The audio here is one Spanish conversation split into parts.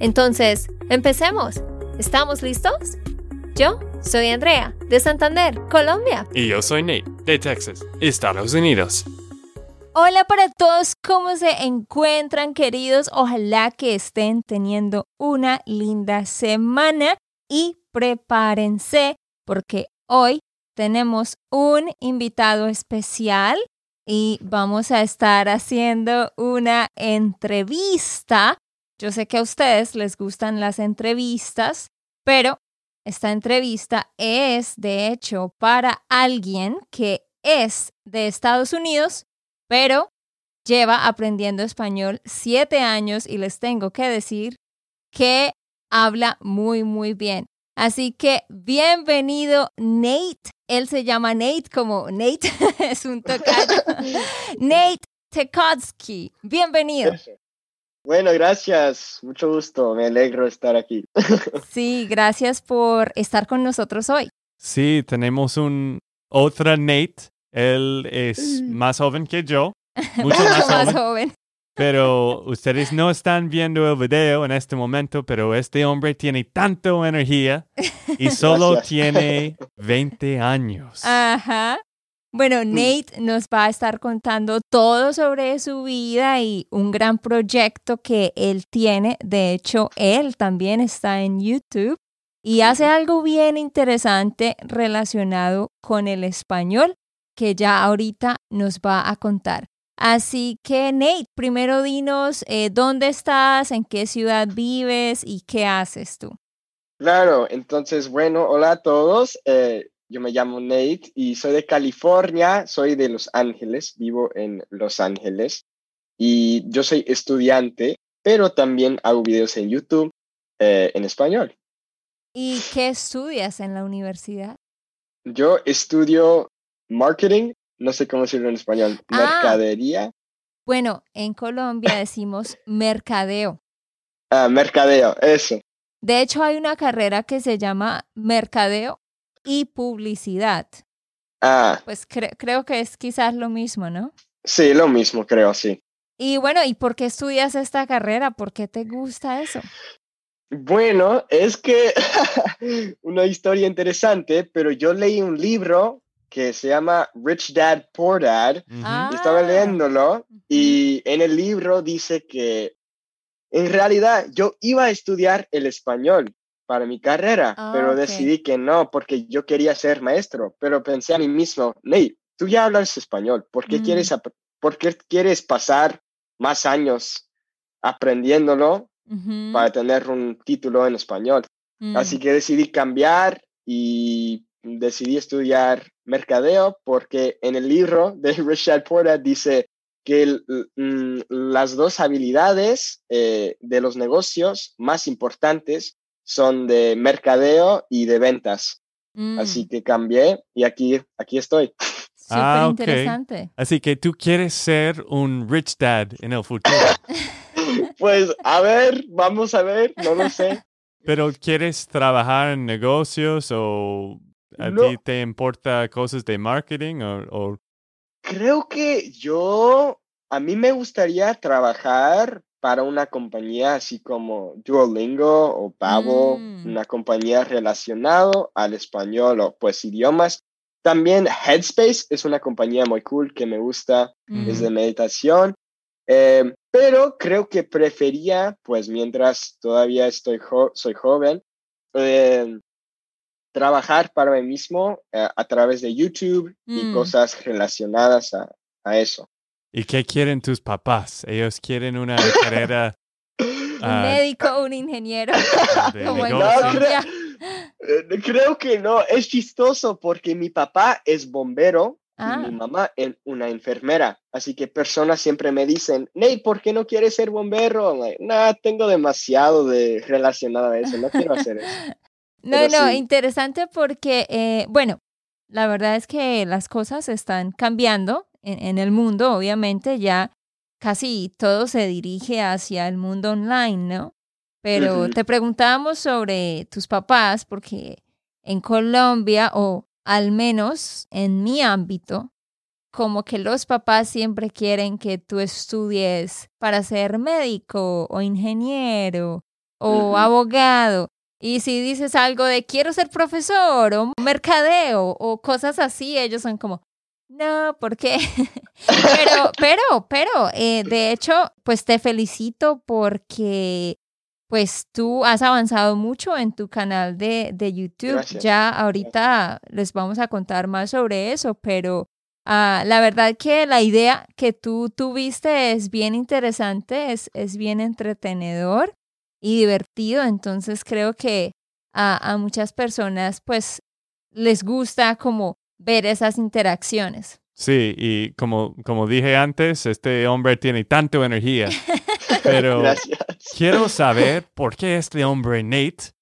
Entonces, empecemos. ¿Estamos listos? Yo soy Andrea, de Santander, Colombia. Y yo soy Nate, de Texas, Estados Unidos. Hola para todos, ¿cómo se encuentran queridos? Ojalá que estén teniendo una linda semana y prepárense porque hoy tenemos un invitado especial y vamos a estar haciendo una entrevista. Yo sé que a ustedes les gustan las entrevistas, pero esta entrevista es de hecho para alguien que es de Estados Unidos, pero lleva aprendiendo español siete años y les tengo que decir que habla muy, muy bien. Así que bienvenido Nate. Él se llama Nate como Nate es un tocayo. Nate Tekotsky. Bienvenido. Bueno, gracias. Mucho gusto. Me alegro de estar aquí. sí, gracias por estar con nosotros hoy. Sí, tenemos un otro Nate. Él es más joven que yo. Mucho más, joven. Pero ustedes no están viendo el video en este momento, pero este hombre tiene tanta energía y solo tiene 20 años. Ajá. Bueno, Nate nos va a estar contando todo sobre su vida y un gran proyecto que él tiene. De hecho, él también está en YouTube y hace algo bien interesante relacionado con el español que ya ahorita nos va a contar. Así que Nate, primero dinos eh, dónde estás, en qué ciudad vives y qué haces tú. Claro, entonces, bueno, hola a todos. Eh, yo me llamo Nate y soy de California, soy de Los Ángeles, vivo en Los Ángeles y yo soy estudiante, pero también hago videos en YouTube eh, en español. ¿Y qué estudias en la universidad? Yo estudio marketing no sé cómo decirlo en español, ah. mercadería. Bueno, en Colombia decimos mercadeo. Ah, mercadeo, eso. De hecho, hay una carrera que se llama mercadeo y publicidad. Ah. Pues creo que es quizás lo mismo, ¿no? Sí, lo mismo, creo, sí. Y bueno, ¿y por qué estudias esta carrera? ¿Por qué te gusta eso? Bueno, es que una historia interesante, pero yo leí un libro que se llama Rich Dad Poor Dad. Estaba ah. leyéndolo y en el libro dice que en realidad yo iba a estudiar el español para mi carrera, ah, pero decidí que no porque yo quería ser maestro, pero pensé a mí mismo, Ney, tú ya hablas español, ¿por qué, quieres, mm. ¿por qué quieres pasar más años aprendiéndolo para tener un título en español? Así mm. que decidí cambiar y decidí estudiar mercadeo porque en el libro de Richard Porter dice que mm, las dos habilidades eh, de los negocios más importantes son de mercadeo y de ventas. Así mm. que cambié y aquí, aquí estoy. Súper ah, interesante. Así que tú quieres ser un rich dad en el futuro. pues a ver, vamos a ver, no lo sé. Pero quieres trabajar en negocios o ¿A ti te importa cosas de marketing o, Creo que yo, a mí me gustaría trabajar para una compañía así como Duolingo o Pavo, mm. una compañía relacionada al español o pues idiomas. También Headspace es una compañía muy cool que me gusta, es de meditación. Em, pero creo que prefería, pues mientras todavía estoy soy joven, eh, trabajar para mí mismo eh, a través de YouTube y mm. cosas relacionadas a, a, eso. ¿Y qué quieren tus papás? Ellos quieren una carrera... un ah, médico, un ingeniero. Como no, creo, eh, creo que no, es chistoso porque mi papá es bombero y mi ah. mamá en una enfermera. Así que personas siempre me dicen, Ney, ¿por qué no quieres ser bombero? No, tengo demasiado de relacionado a eso, no quiero hacer eso. no, no, interesante porque, eh, bueno, la verdad es que las cosas están cambiando en, en el mundo, obviamente ya casi todo se dirige hacia el mundo online, ¿no? Pero te preguntábamos sobre tus papás porque en Colombia, o al menos en mi ámbito, como que los papás siempre quieren que tú estudies para ser médico o ingeniero o abogado. Y si dices algo de quiero ser profesor o mercadeo o cosas así, ellos son como, no, ¿por qué? pero, pero, pero, eh, de hecho, pues te felicito porque pues tú has avanzado mucho en tu canal de, de YouTube. Ya ahorita les vamos a contar más sobre eso, pero ah, la verdad que la idea que tú tuviste es bien interesante, es, es bien entretenedor y divertido, entonces creo que a, a muchas personas pues les gusta como ver esas interacciones. Sí, y como, como dije antes, este hombre tiene tanta energía. Pero quiero saber por qué este hombre, Nate,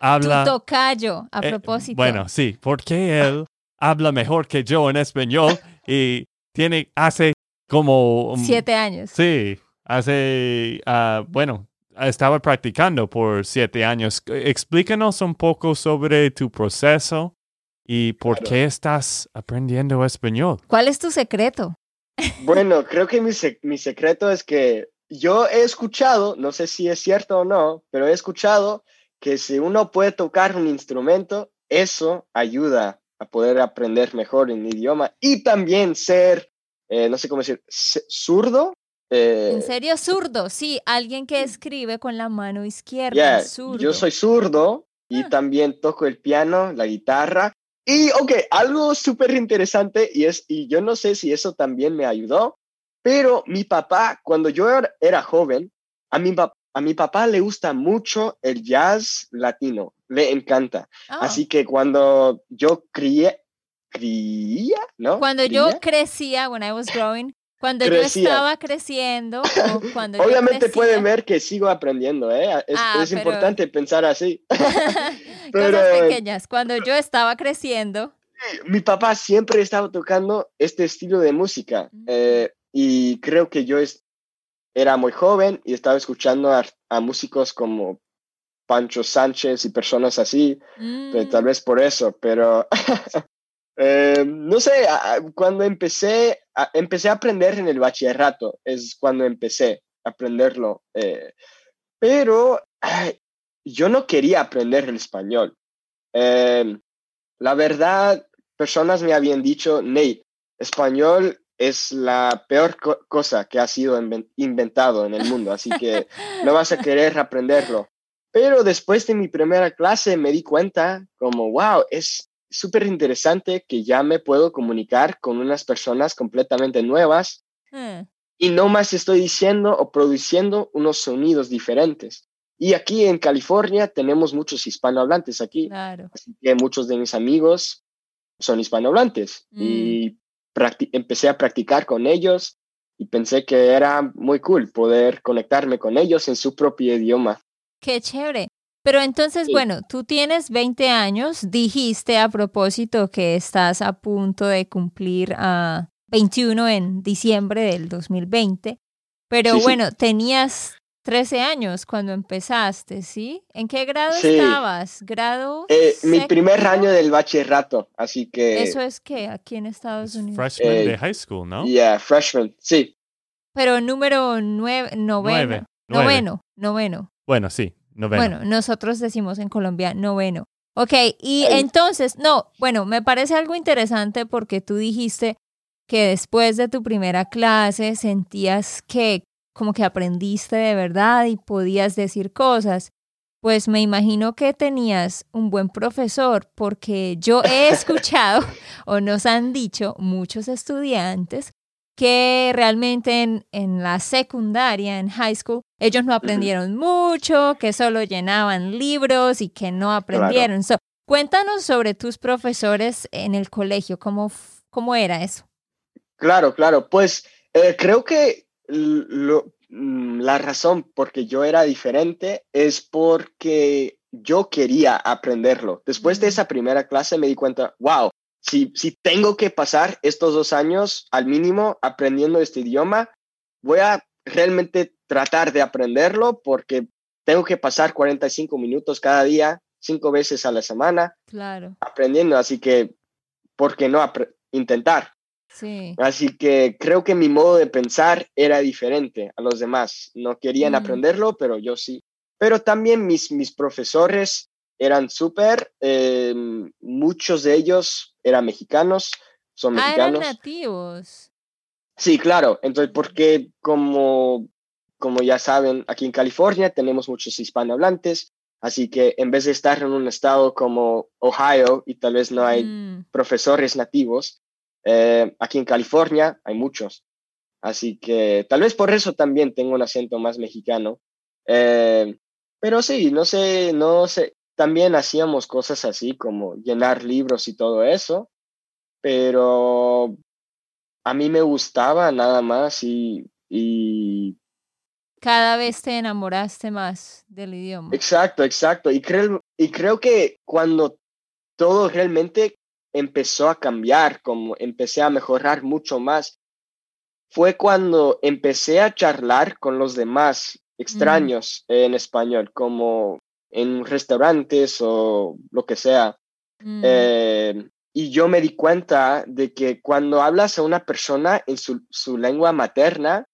habla... Tu tocayo, a eh, propósito. bueno, sí, por qué él habla mejor que yo en español y tiene, hace como... Siete años. Sí, hace, uh, bueno, estaba practicando por siete años. Explícanos un poco sobre tu proceso y por qué estás aprendiendo español. ¿Cuál es tu secreto? Bueno, creo que mi, mi secreto es que yo he escuchado, no sé si es cierto o no, pero he escuchado que si uno puede tocar un instrumento, eso ayuda a poder aprender mejor en idioma y también ser, eh, no sé cómo decir, zurdo. Eh, ¿En serio zurdo? Sí, alguien que escribe con la mano izquierda. Yo soy zurdo y ah. también toco el piano, la guitarra. Y, ok, algo súper interesante y es, y yo no sé si eso también me ayudó, pero mi papá, cuando yo era joven, a mi, a mi papá le gusta mucho el jazz latino, le encanta. Ah. Así que cuando yo crié, cría, ¿no? Cuando yo crecía, when I was growing, cuando yo estaba creciendo, o cuando Obviamente pueden ver que sigo aprendiendo, ¿eh? Es, ah, importante pensar así. pero, Cosas pequeñas. Cuando yo estaba creciendo. Mi papá siempre estaba tocando este estilo de música. Mm. Eh, y creo que yo era muy joven y estaba escuchando a, músicos como Pancho Sánchez y personas así, tal mm. vez por eso, pero eh, no sé, cuando empecé, empecé a aprender en el bachillerato, es cuando empecé a aprenderlo, eh, pero yo no quería aprender el español. Eh, la verdad, personas me habían dicho, Nate, español es la peor cosa que ha sido inventado en el mundo, así que no vas a querer aprenderlo. Pero después de mi primera clase me di cuenta como, wow, es súper interesante que ya me puedo comunicar con unas personas completamente nuevas hmm. y no más estoy diciendo o produciendo unos sonidos diferentes. Y aquí en California tenemos muchos hispanohablantes aquí, así que muchos de mis amigos son hispanohablantes y mm empecé a practicar con ellos y pensé que era muy cool poder conectarme con ellos en su propio idioma. Qué chévere. Pero entonces, bueno, tú tienes 20 años, dijiste a propósito que estás a punto de cumplir a 21 en diciembre del 2020, pero bueno, tenías 13 años cuando empezaste, ¿sí? ¿En qué grado estabas? ¿Grado? Eh, mi primer año del bachillerato, así que... Eso es que aquí en Estados Unidos. Freshman de eh, high school, ¿no? Yeah, freshman, sí. Pero número nueve, noveno. Noveno, noveno. Bueno, sí, noveno. Bueno, nosotros decimos en Colombia noveno. Ok, y entonces, no, bueno, me parece algo interesante porque tú dijiste que después de tu primera clase sentías que como que aprendiste de verdad y podías decir cosas. Pues me imagino que tenías un buen profesor porque yo he escuchado o nos han dicho muchos estudiantes que realmente en, en, la secundaria, en high school, ellos no aprendieron mucho, que solo llenaban libros y que no aprendieron. Cuéntanos sobre tus profesores en el colegio, ¿cómo, cómo era eso? Claro, claro, pues eh, creo que mm, la razón por que yo era diferente es porque yo quería aprenderlo. Después de esa primera clase me di cuenta, wow, si, si tengo que pasar estos dos años al mínimo aprendiendo este idioma, voy a realmente tratar de aprenderlo porque tengo que pasar 45 minutos cada día, cinco veces a la semana, claro. aprendiendo. Así que, ¿por qué no intentar? Sí. Así que creo que mi modo de pensar era diferente a los demás. No querían mm. aprenderlo, pero yo sí. Pero también mis, mis profesores eran súper, em, muchos de ellos eran mexicanos, son ah, mexicanos. eran nativos. Sí, claro. Entonces, porque como, como ya saben, aquí en California tenemos muchos hispanohablantes, así que en vez de estar en un estado como Ohio y tal vez no hay mm. profesores nativos, eh, aquí en California hay muchos. Así que tal vez por eso también tengo un acento más mexicano. Eh, pero sí, no sé, no sé. También hacíamos cosas así como llenar libros y todo eso, pero a mí me gustaba nada más y, y... Cada vez te enamoraste más del idioma. Exacto, exacto. Y creo, y creo que cuando todo realmente empezó a cambiar, como empecé a mejorar mucho más, fue cuando empecé a charlar con los demás mm. extraños en español, como en restaurantes o lo que sea. Mm. Eh, y yo me di cuenta de que cuando hablas a una persona en su, lengua materna,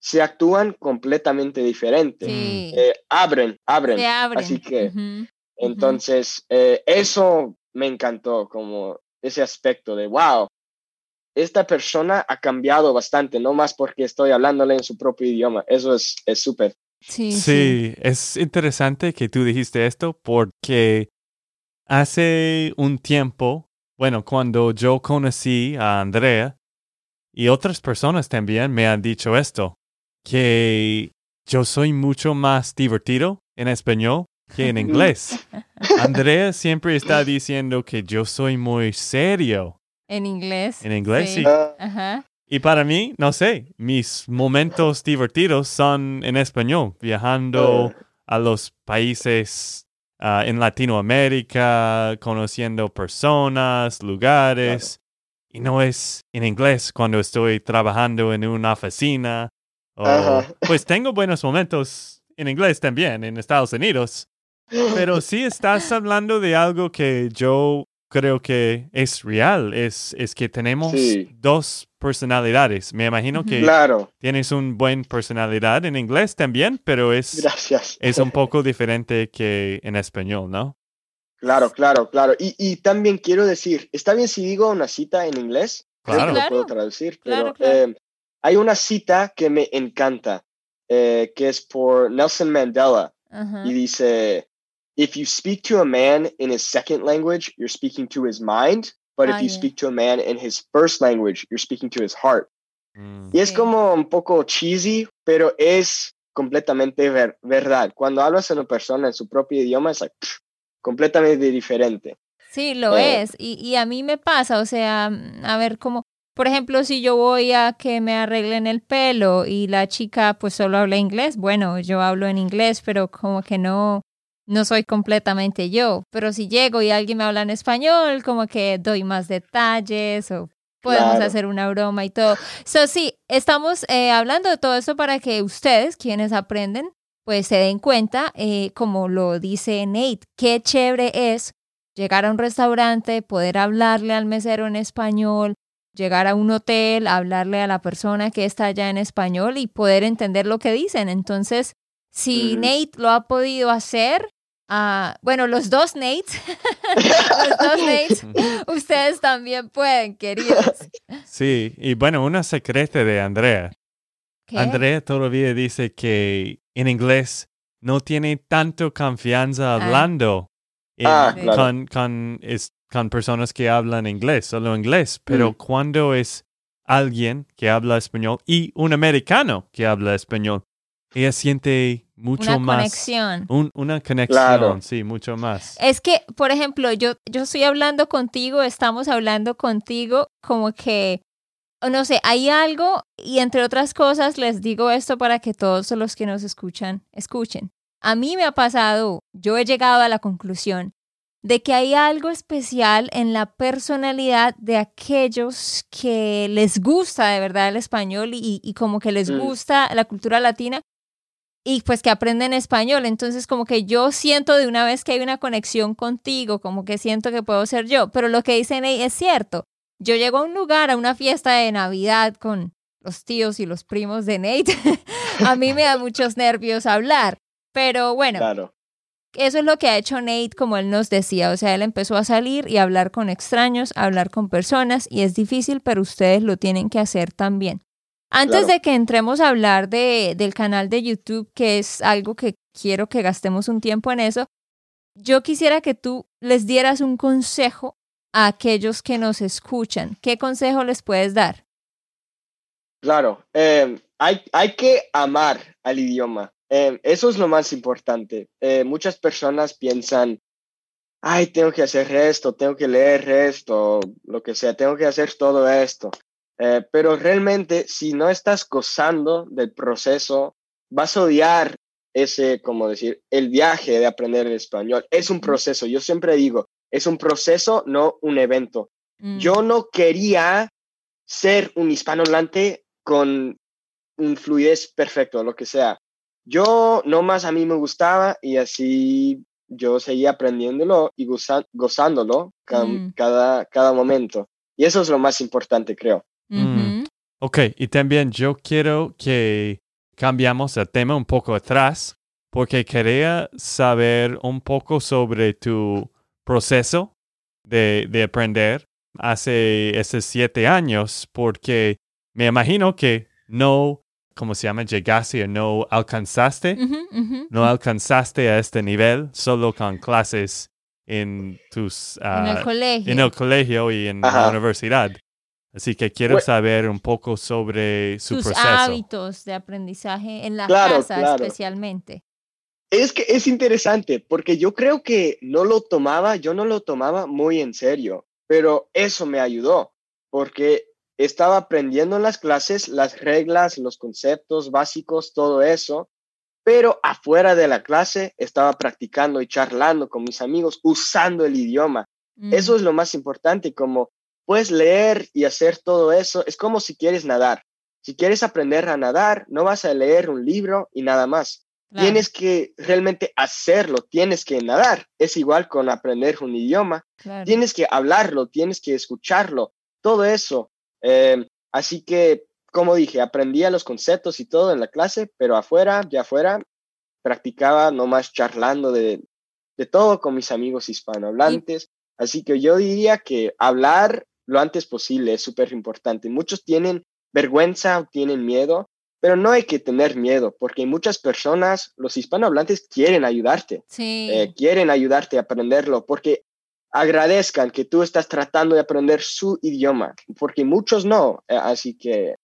se actúan completamente diferente. Eh, abren, abren. Así que, entonces, eh, eso me encantó, como ese aspecto de, wow, esta persona ha cambiado bastante, no más porque estoy hablándole en su propio idioma. Eso es súper. sí, sí, es interesante que tú dijiste esto porque hace un tiempo, bueno, cuando yo conocí a Andrea y otras personas también me han dicho esto, que yo soy mucho más divertido en español que en inglés. Andrea siempre está diciendo que yo soy muy serio. En inglés. En inglés, sí. Ajá. Y para mí, no sé, mis momentos divertidos son en español, viajando a los países ah, en Latinoamérica, conociendo personas, lugares. Y no es en inglés cuando estoy trabajando en una oficina. Pues tengo buenos momentos en inglés también en Estados Unidos. Pero sí estás hablando de algo que yo creo que es real, es, es que tenemos dos personalidades. Me imagino que tienes un buen personalidad en inglés también, pero es, es un poco diferente que en español, ¿no? Claro, claro, claro. Y, también quiero decir, está bien si digo una cita en inglés, claro. lo puedo traducir, pero eh, hay una cita que me encanta, eh, que es por Nelson Mandela, y dice, if you speak to a man in his second language, you're speaking to his mind. But if ah, you speak to a man in his first language, you're speaking to his heart. Mm. Y es como un poco cheesy, pero es completamente verdad. Cuando hablas a una persona en su propio idioma, es completamente diferente. Sí, lo eh, es. Y, y a mí me pasa, o sea, a ver, cómo por ejemplo, si yo voy a que me arreglen el pelo y la chica pues solo habla inglés, bueno, yo hablo en inglés, pero como que no, no soy completamente yo, pero si llego y alguien me habla en español, como que doy más detalles o podemos hacer una broma y todo. So, sí, estamos eh, hablando de todo eso para que ustedes, quienes aprenden, pues se den cuenta, eh, como lo dice Nate, qué chévere es llegar a un restaurante, poder hablarle al mesero en español, llegar a un hotel, hablarle a la persona que está allá en español y poder entender lo que dicen. Entonces, si Nate lo ha podido hacer, Ah, bueno, los dos Nates, los dos Nates, ustedes también pueden, queridos. Sí, y bueno, una secreta de Andrea. Andrea todavía dice que en inglés no tiene tanto confianza ah. hablando ah, con, con, con, personas que hablan inglés, solo inglés, pero mm. cuando es alguien que habla español y un americano que habla español, ella siente mucho una más. Conexión. una conexión. Sí, mucho más. Es que, por ejemplo, yo, yo estoy hablando contigo, estamos hablando contigo, como que, no sé, hay algo, y entre otras cosas les digo esto para que todos los que nos escuchan, escuchen. A mí me ha pasado, yo he llegado a la conclusión de que hay algo especial en la personalidad de aquellos que les gusta de verdad el español y, como que les mm. gusta la cultura latina y pues que aprenden español. Entonces como que yo siento de una vez que hay una conexión contigo, como que siento que puedo ser yo. Pero lo que dicen ahí es cierto. Yo llego a un lugar, a una fiesta de Navidad con los tíos y los primos de Nate. a mí me da muchos nervios hablar. Pero bueno, claro eso es lo que ha hecho Nate, como él nos decía. O sea, él empezó a salir y a hablar con extraños, a hablar con personas, y es difícil, pero ustedes lo tienen que hacer también. Antes de que entremos a hablar de, del canal de YouTube, que es algo que quiero que gastemos un tiempo en eso, yo quisiera que tú les dieras un consejo a aquellos que nos escuchan. ¿Qué consejo les puedes dar? Claro, eh, hay, hay que amar al idioma. Em, eso es lo más importante. Eh, muchas personas piensan, ay, tengo que hacer esto, tengo que leer esto, lo que sea, tengo que hacer todo esto. Eh, pero realmente, si no estás gozando del proceso, vas a odiar ese, como decir, el viaje de aprender el español. Es un proceso, yo siempre digo, es un proceso, no un evento. Mm. Yo no quería ser un hispanohablante con un fluidez perfecto, lo que sea. Yo nomás a mí me gustaba y así yo seguía aprendiéndolo y gozándolo mm. cada, cada momento. Y eso es lo más importante, creo. Mm. Ok, y también yo quiero que cambiamos el tema un poco atrás, porque quería saber un poco sobre tu proceso de, de aprender hace esos siete años, porque me imagino que no ¿cómo se llama? Llegaste o no alcanzaste. No alcanzaste a este nivel solo con clases en tus... en el ah, colegio. En el colegio y en la universidad. Así que quiero saber un poco sobre su sus proceso. hábitos de aprendizaje en la casa especialmente. Es que es interesante porque yo creo que no lo tomaba, yo no lo tomaba muy en serio, pero eso me ayudó porque estaba aprendiendo en las clases las reglas, los conceptos básicos, todo eso, pero afuera de la clase estaba practicando y charlando con mis amigos usando el idioma. Eso es lo más importante, como puedes leer y hacer todo eso, es como si quieres nadar. Si quieres aprender a nadar, no vas a leer un libro y nada más. Tienes que realmente hacerlo, tienes que nadar. Es igual con aprender un idioma. Tienes que hablarlo, tienes que escucharlo. Todo eso Em, así que, como dije, aprendía los conceptos y todo en la clase, pero afuera, ya afuera, practicaba nomás charlando de, de todo con mis amigos hispanohablantes. Así que yo diría que hablar lo antes posible es súper importante. Muchos tienen vergüenza o tienen miedo, pero no hay que tener miedo, porque muchas personas, los hispanohablantes, quieren ayudarte. Eh, quieren ayudarte a aprenderlo, porque agradezcan que tú estás tratando de aprender su idioma, porque muchos no. Eh, así que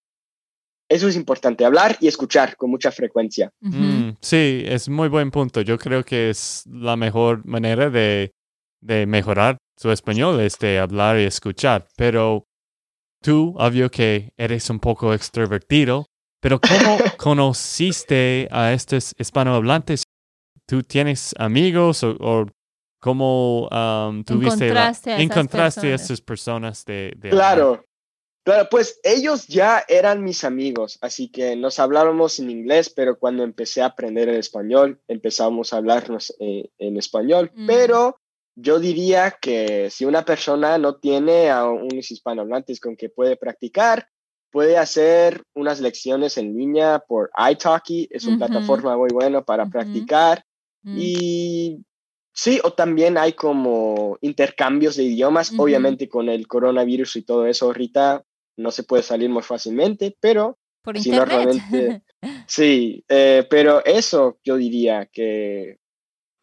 eso es importante, hablar y escuchar con mucha frecuencia. Mm, sí, es muy buen punto. Yo creo que es la mejor manera de, de mejorar su español, es de hablar y escuchar. Pero tú, obvio que eres un poco extrovertido, pero ¿cómo conociste a estos hispanohablantes? ¿Tú tienes amigos o ¿Cómo um, tuviste encontraste, a, encontraste a estas personas de, Claro, claro, pues ellos ya eran mis amigos, así que nos hablábamos en inglés, pero cuando empecé a aprender el español, empezamos a hablarnos eh, en español, mm. pero yo diría que si una persona no tiene a unos hispanohablantes con que puede practicar, puede hacer unas lecciones en línea por italki, es una plataforma muy buena para practicar. Mm. Y Sí, o también hay como intercambios de idiomas, obviamente con el coronavirus y todo eso ahorita no se puede salir muy fácilmente, pero por internet. sí, eh, pero eso yo diría que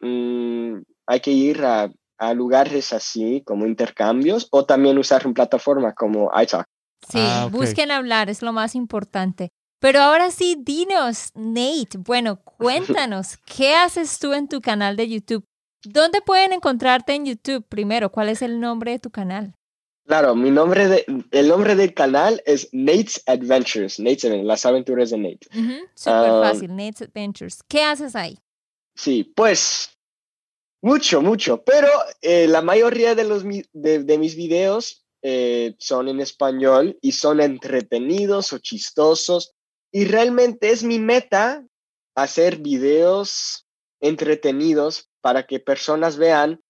mm, hay que ir a, lugares así como intercambios o también usar una plataforma como iTalk. Sí, ah, busquen hablar, es lo más importante. Pero ahora sí, dinos, Nate, bueno, cuéntanos, ¿qué haces tú en tu canal de YouTube? ¿Dónde pueden encontrarte en YouTube primero? ¿Cuál es el nombre de tu canal? Claro, mi nombre de, el nombre del canal es Nate's Adventures, Nate's las aventuras de Nate. Súper ah, fácil, Nate's Adventures. ¿Qué haces ahí? Sí, pues mucho, mucho, pero eh, la mayoría de, los, de, mis videos eh, son en español y son entretenidos o chistosos y realmente es mi meta hacer videos entretenidos para que personas vean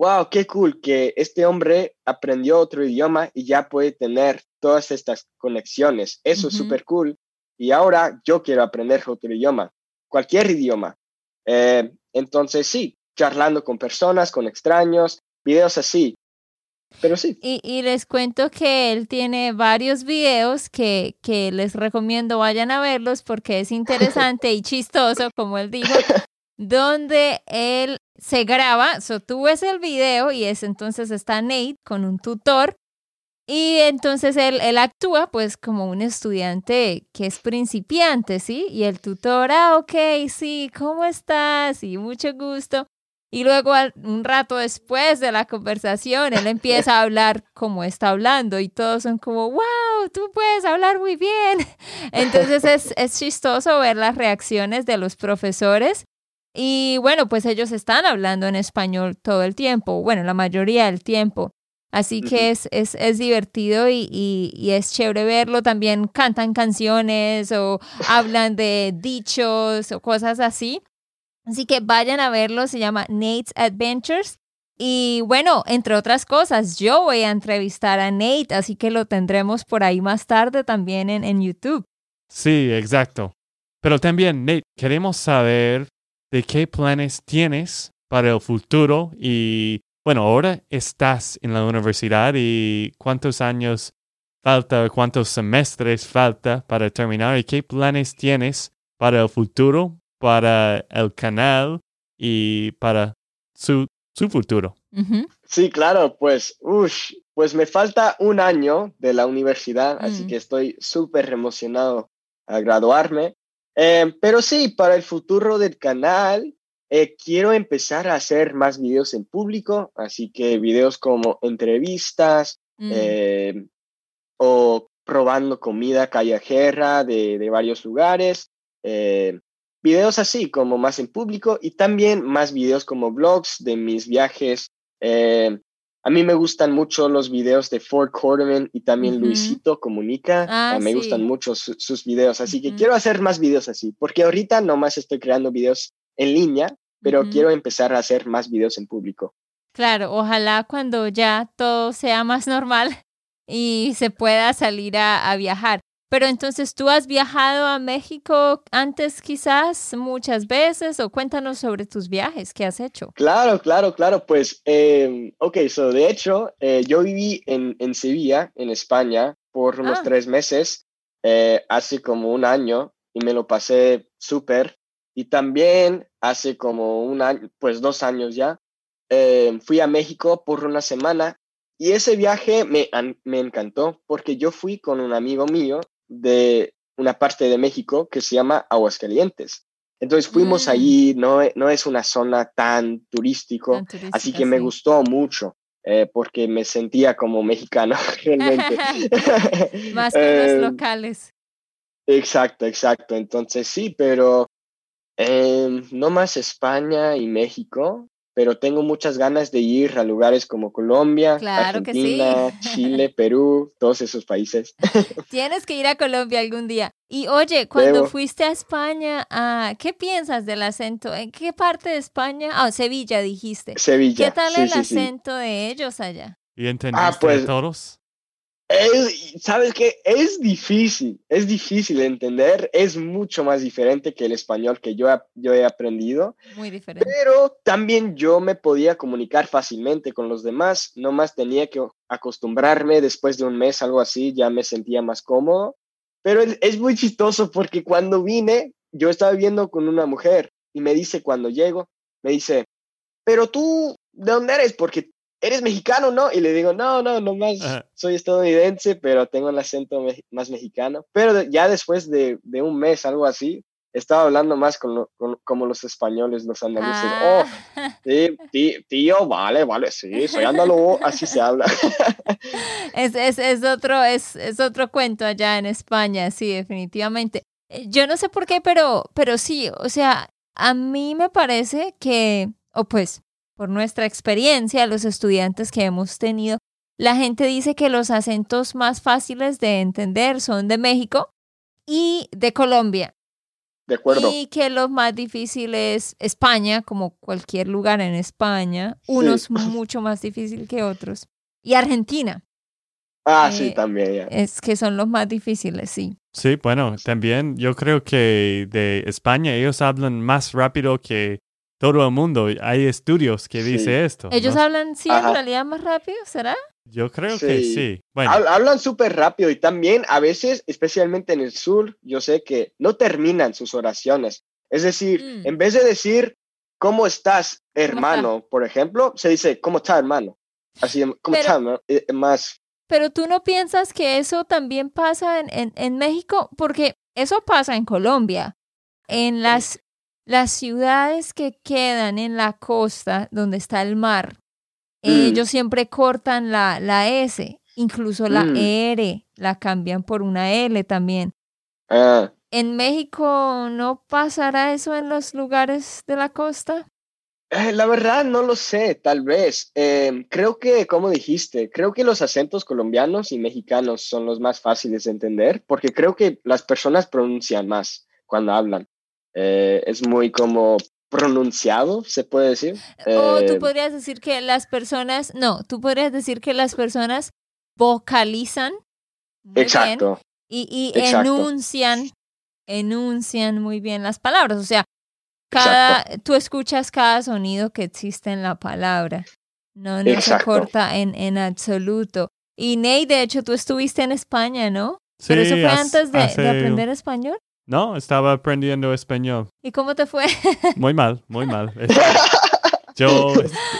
wow, qué cool que este hombre aprendió otro idioma y ya puede tener todas estas conexiones. Eso es súper cool. Y ahora yo quiero aprender otro idioma, cualquier idioma. Eh, entonces, sí, charlando con personas, con extraños, videos así. Pero sí. Y, les cuento que él tiene varios videos que, que les recomiendo vayan a verlos porque es interesante y chistoso, como él dijo, donde él se graba, so tú ves el video y es entonces está Nate con un tutor y entonces él, él actúa pues como un estudiante que es principiante, ¿sí? Y el tutor, ah, ok, sí, ¿cómo estás? Y mucho gusto. Y luego un rato después de la conversación, él empieza a hablar como está hablando y todos son como, wow, tú puedes hablar muy bien. Entonces es, es chistoso ver las reacciones de los profesores y bueno, pues ellos están hablando en español todo el tiempo, bueno, la mayoría del tiempo. Así que es, es, es divertido y, y, es chévere verlo. También cantan canciones o hablan de dichos o cosas así. Así que vayan a verlo, se llama Nate's Adventures. Y bueno, entre otras cosas, yo voy a entrevistar a Nate, así que lo tendremos por ahí más tarde también en, en YouTube. Sí, exacto. Pero también, Nate, queremos saber de qué planes tienes para el futuro y bueno, ahora estás en la universidad y cuántos años falta, cuántos semestres falta para terminar y qué planes tienes para el futuro, para el canal y para su, su futuro. Sí, claro, pues, pues me falta un año de la universidad, así mm. que estoy súper emocionado a graduarme eh, pero sí, para el futuro del canal, eh, quiero empezar a hacer más videos en público, así que videos como entrevistas mm. eh, o probando comida callejera de, de varios lugares. videos así, como más en público y también más videos como vlogs de mis viajes a mí me gustan mucho los videos de Ford Quarterman y también Luisito Comunica. Ah, me gustan mucho sus videos, así que quiero hacer más videos así, porque ahorita nomás estoy creando videos en línea, pero quiero empezar a hacer más videos en público. Claro, ojalá cuando ya todo sea más normal y se pueda salir a viajar. Pero entonces tú has viajado a México antes quizás muchas veces o cuéntanos sobre tus viajes que has hecho. Claro, claro, claro. Pues, eh, ok, so de hecho eh, yo viví en, en, Sevilla, en España, por unos ah. tres meses, eh, hace como un año y me lo pasé súper. Y también hace como un año, pues dos años ya, eh, fui a México por una semana y ese viaje me, me encantó porque yo fui con un amigo mío de una parte de México que se llama Aguascalientes. Entonces fuimos mm. allí, no, no es una zona tan turístico, así que me gustó mucho. Eh, porque me sentía como mexicano realmente. Más que los em, locales. Exacto, exacto. Entonces sí, pero em, no más España y México pero tengo muchas ganas de ir a lugares como Colombia, Argentina, Chile, Perú, todos esos países. Tienes que ir a Colombia algún día. Y oye, cuando fuiste a España, ah, ¿qué piensas del acento? ¿En qué parte de España? Ah, Sevilla dijiste. Sevilla. ¿Qué tal el acento de ellos allá? ¿Y entendiste ah, pues, todos? Sabes que es difícil, es difícil de entender, es mucho más diferente que el español que yo, yo he aprendido. Muy diferente. Pero también yo me podía comunicar fácilmente con los demás, no más tenía que acostumbrarme después de un mes, algo así, ya me sentía más cómodo. Pero es muy chistoso porque cuando vine, yo estaba viviendo con una mujer y me dice cuando llego, me dice, pero tú, ¿de dónde eres? Porque ¿eres mexicano, no? Y le digo, no, no, no más, soy estadounidense, pero tengo el acento más mexicano. Pero ya después de, de, un mes, algo así, estaba hablando más con, como los españoles, los andaluces. Oh, ah. sí, tío, vale, vale, sí, soy andaluz, así se habla. es, es, es, otro, es, es otro cuento allá en España, sí, definitivamente. Eh, yo no sé por qué, pero, pero sí, o sea, a mí me parece que, o pues, por nuestra experiencia, los estudiantes que hemos tenido, la gente dice que los acentos más fáciles de entender son de México y de Colombia. De acuerdo. Y que lo más difícil es España, como cualquier lugar en España. Unos mucho más difícil que otros. Y Argentina. Ah, sí, eh, también. Es que son los más difíciles, sí. Sí, bueno, también yo creo que de España ellos hablan más rápido que todo el mundo. Hay estudios que dicen dice esto. ¿Ellos hablan, sí, en realidad más rápido? ¿Será? Yo creo que sí. Bueno. Hablan súper rápido y también a veces, especialmente en el sur, yo sé que no terminan sus oraciones. Es decir, mm. en vez de decir, ¿cómo estás, hermano? Por ejemplo, se dice, ¿cómo está, hermano? Así, ¿cómo está, eh, Más. Pero tú no piensas que eso también pasa en, en, México, porque eso pasa en Colombia. En las, las ciudades que quedan en la costa, donde está el mar, Mm. Ellos siempre cortan la, la S, incluso la mm. R la cambian por una L también. Ah. ¿En México no pasará eso en los lugares de la costa? Eh, la verdad no lo sé, tal vez. Em, creo que, como dijiste, creo que los acentos colombianos y mexicanos son los más fáciles de entender porque creo que las personas pronuncian más cuando hablan. Eh, es muy como pronunciado, se puede decir. O tú eh, podrías decir que las personas, no, tú podrías decir que las personas vocalizan. exacto. y, enuncian, enuncian muy bien las palabras. O sea, cada, tú escuchas cada sonido que existe en la palabra. No, no se corta en, en absoluto. Y Ney, de hecho, tú estuviste en España, ¿no? Sí, Pero eso fue antes de, de aprender español. No, estaba aprendiendo español. ¿Y cómo te fue? Muy mal, muy mal. Yo,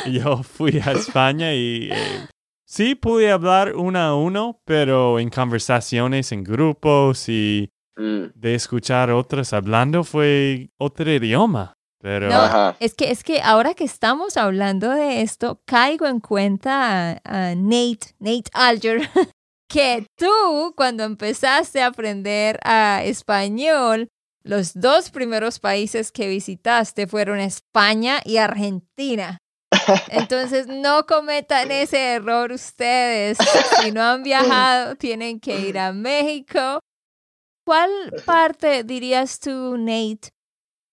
yo fui a España y eh, sí pude hablar uno a uno, pero en conversaciones, en grupos y mm. de escuchar otros hablando fue otro idioma. Pero... es que, es que ahora que estamos hablando de esto, caigo en cuenta a Nate, Nate Alger, que tú cuando empezaste a aprender a español, los dos primeros países que visitaste fueron España y Argentina. Entonces no cometan ese error ustedes. Si no han viajado, tienen que ir a México. ¿Cuál parte dirías tú, Nate,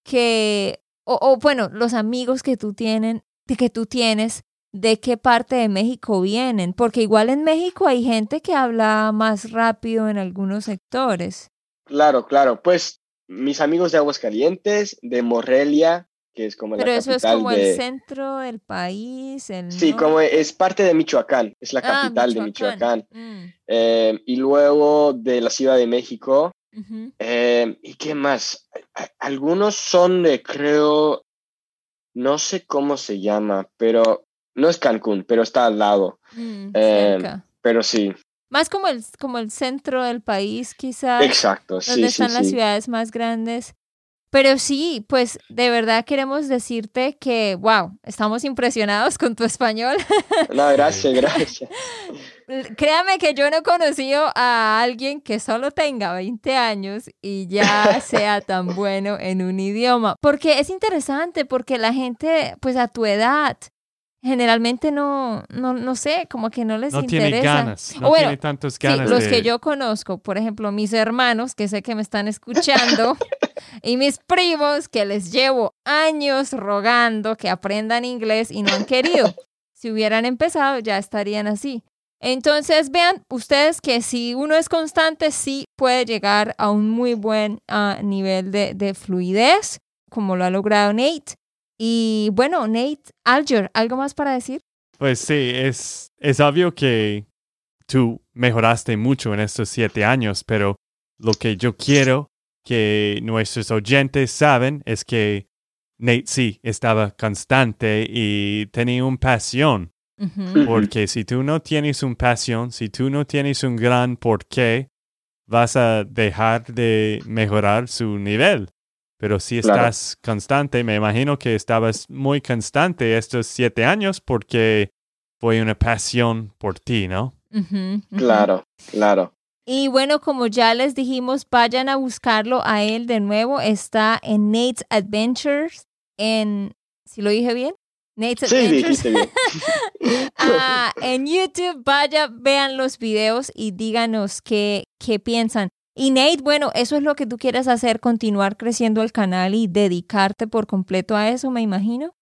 que, o, o bueno, los amigos que tú tienen, que tú tienes, de qué parte de México vienen, porque igual en México hay gente que habla más rápido en algunos sectores. Claro, claro, pues mis amigos de Aguascalientes, de Morelia, que es como Pero la eso es como el centro del país. El sí, como es parte de Michoacán, es la ah, capital de Michoacán. Mm. Eh, y luego de la Ciudad de México. Eh, ¿Y qué más? Algunos son de, creo, no sé cómo se llama, pero no es Cancún, pero está al lado. Mm, eh, pero sí. Más como el, como el centro del país, quizás. Exacto, sí. Donde están las ciudades más grandes. Pero sí, pues de verdad queremos decirte que, wow, estamos impresionados con tu español. No, gracias, gracias. Créame que yo no he conocido a alguien que solo tenga 20 años y ya sea tan bueno en un idioma. Porque es interesante, porque la gente, pues a tu edad, generalmente no, no, no sé, como que no les no interesa. Tiene ganas, no tiene tantos ganas. Sí, los que yo conozco, por ejemplo, mis hermanos, que sé que me están escuchando, y mis primos, que les llevo años rogando que aprendan inglés y no han querido. Si hubieran empezado, ya estarían así. Entonces, vean ustedes que si uno es constante, sí puede llegar a un muy buen ah, nivel de, de fluidez, como lo ha logrado Nate. Y bueno, Nate Alger, ¿algo más para decir? Pues sí, es, es obvio que tú mejoraste mucho en estos siete años, pero lo que yo quiero que nuestros oyentes saben es que Nate sí estaba constante y tenía una pasión Porque si tú no tienes un pasión, si tú no tienes un gran porqué, vas a dejar de mejorar su nivel. Pero si estás constante, me imagino que estabas muy constante estos siete años porque fue una pasión por ti, ¿no? Claro, claro. Y bueno, como ya les dijimos, vayan a buscarlo a él de nuevo. Está en Nate's Adventures, en, si lo dije bien, Nate's Adventures. bien. Ah, en YouTube, vaya, vean los videos y díganos qué, qué piensan. Y Nate, bueno, eso es lo que tú quieres hacer, continuar creciendo el canal y dedicarte por completo a eso, me imagino.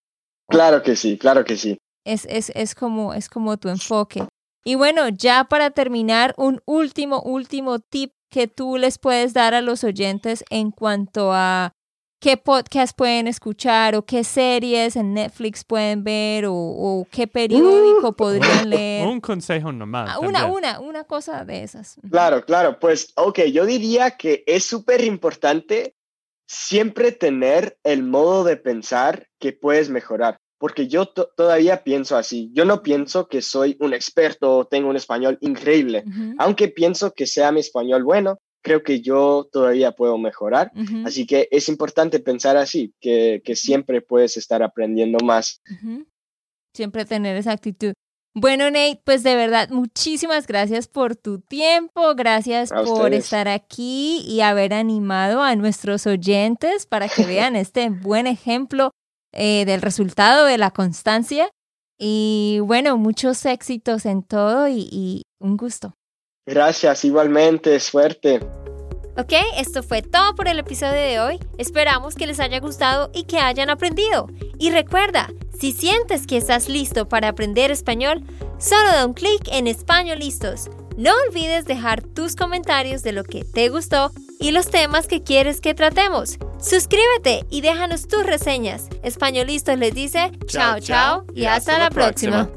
Claro que sí, claro que sí. Es, es, es, como, es como tu enfoque. Y bueno, ya para terminar, un último, último tip que tú les puedes dar a los oyentes en cuanto a qué podcast pueden escuchar o qué series en Netflix pueden ver o, qué periódico uh. podrían leer. Un consejo nomás. Ah, una, una, una cosa de esas. Claro, claro. Pues, ok, yo diría que es súper importante siempre tener el modo de pensar que puedes mejorar. Porque yo todavía pienso así. Yo no pienso que soy un experto o tengo un español increíble. Aunque pienso que sea mi español bueno, creo que yo todavía puedo mejorar. Así que es importante pensar así, que, siempre puedes estar aprendiendo más. Siempre tener esa actitud. Bueno, Nate, pues de verdad, muchísimas gracias por tu tiempo, gracias por estar aquí y haber animado a nuestros oyentes para que vean este buen ejemplo eh, del resultado de la constancia. Y bueno, muchos éxitos en todo y un gusto. Gracias, igualmente, suerte. Ok, esto fue todo por el episodio de hoy. Esperamos que les haya gustado y que hayan aprendido. Y recuerda, si sientes que estás listo para aprender español, solo da un clic en Español Listos. No olvides dejar tus comentarios de lo que te gustó y los temas que quieres que tratemos. Suscríbete y déjanos tus reseñas. Españolistos les dice chao chao y hasta, la próxima.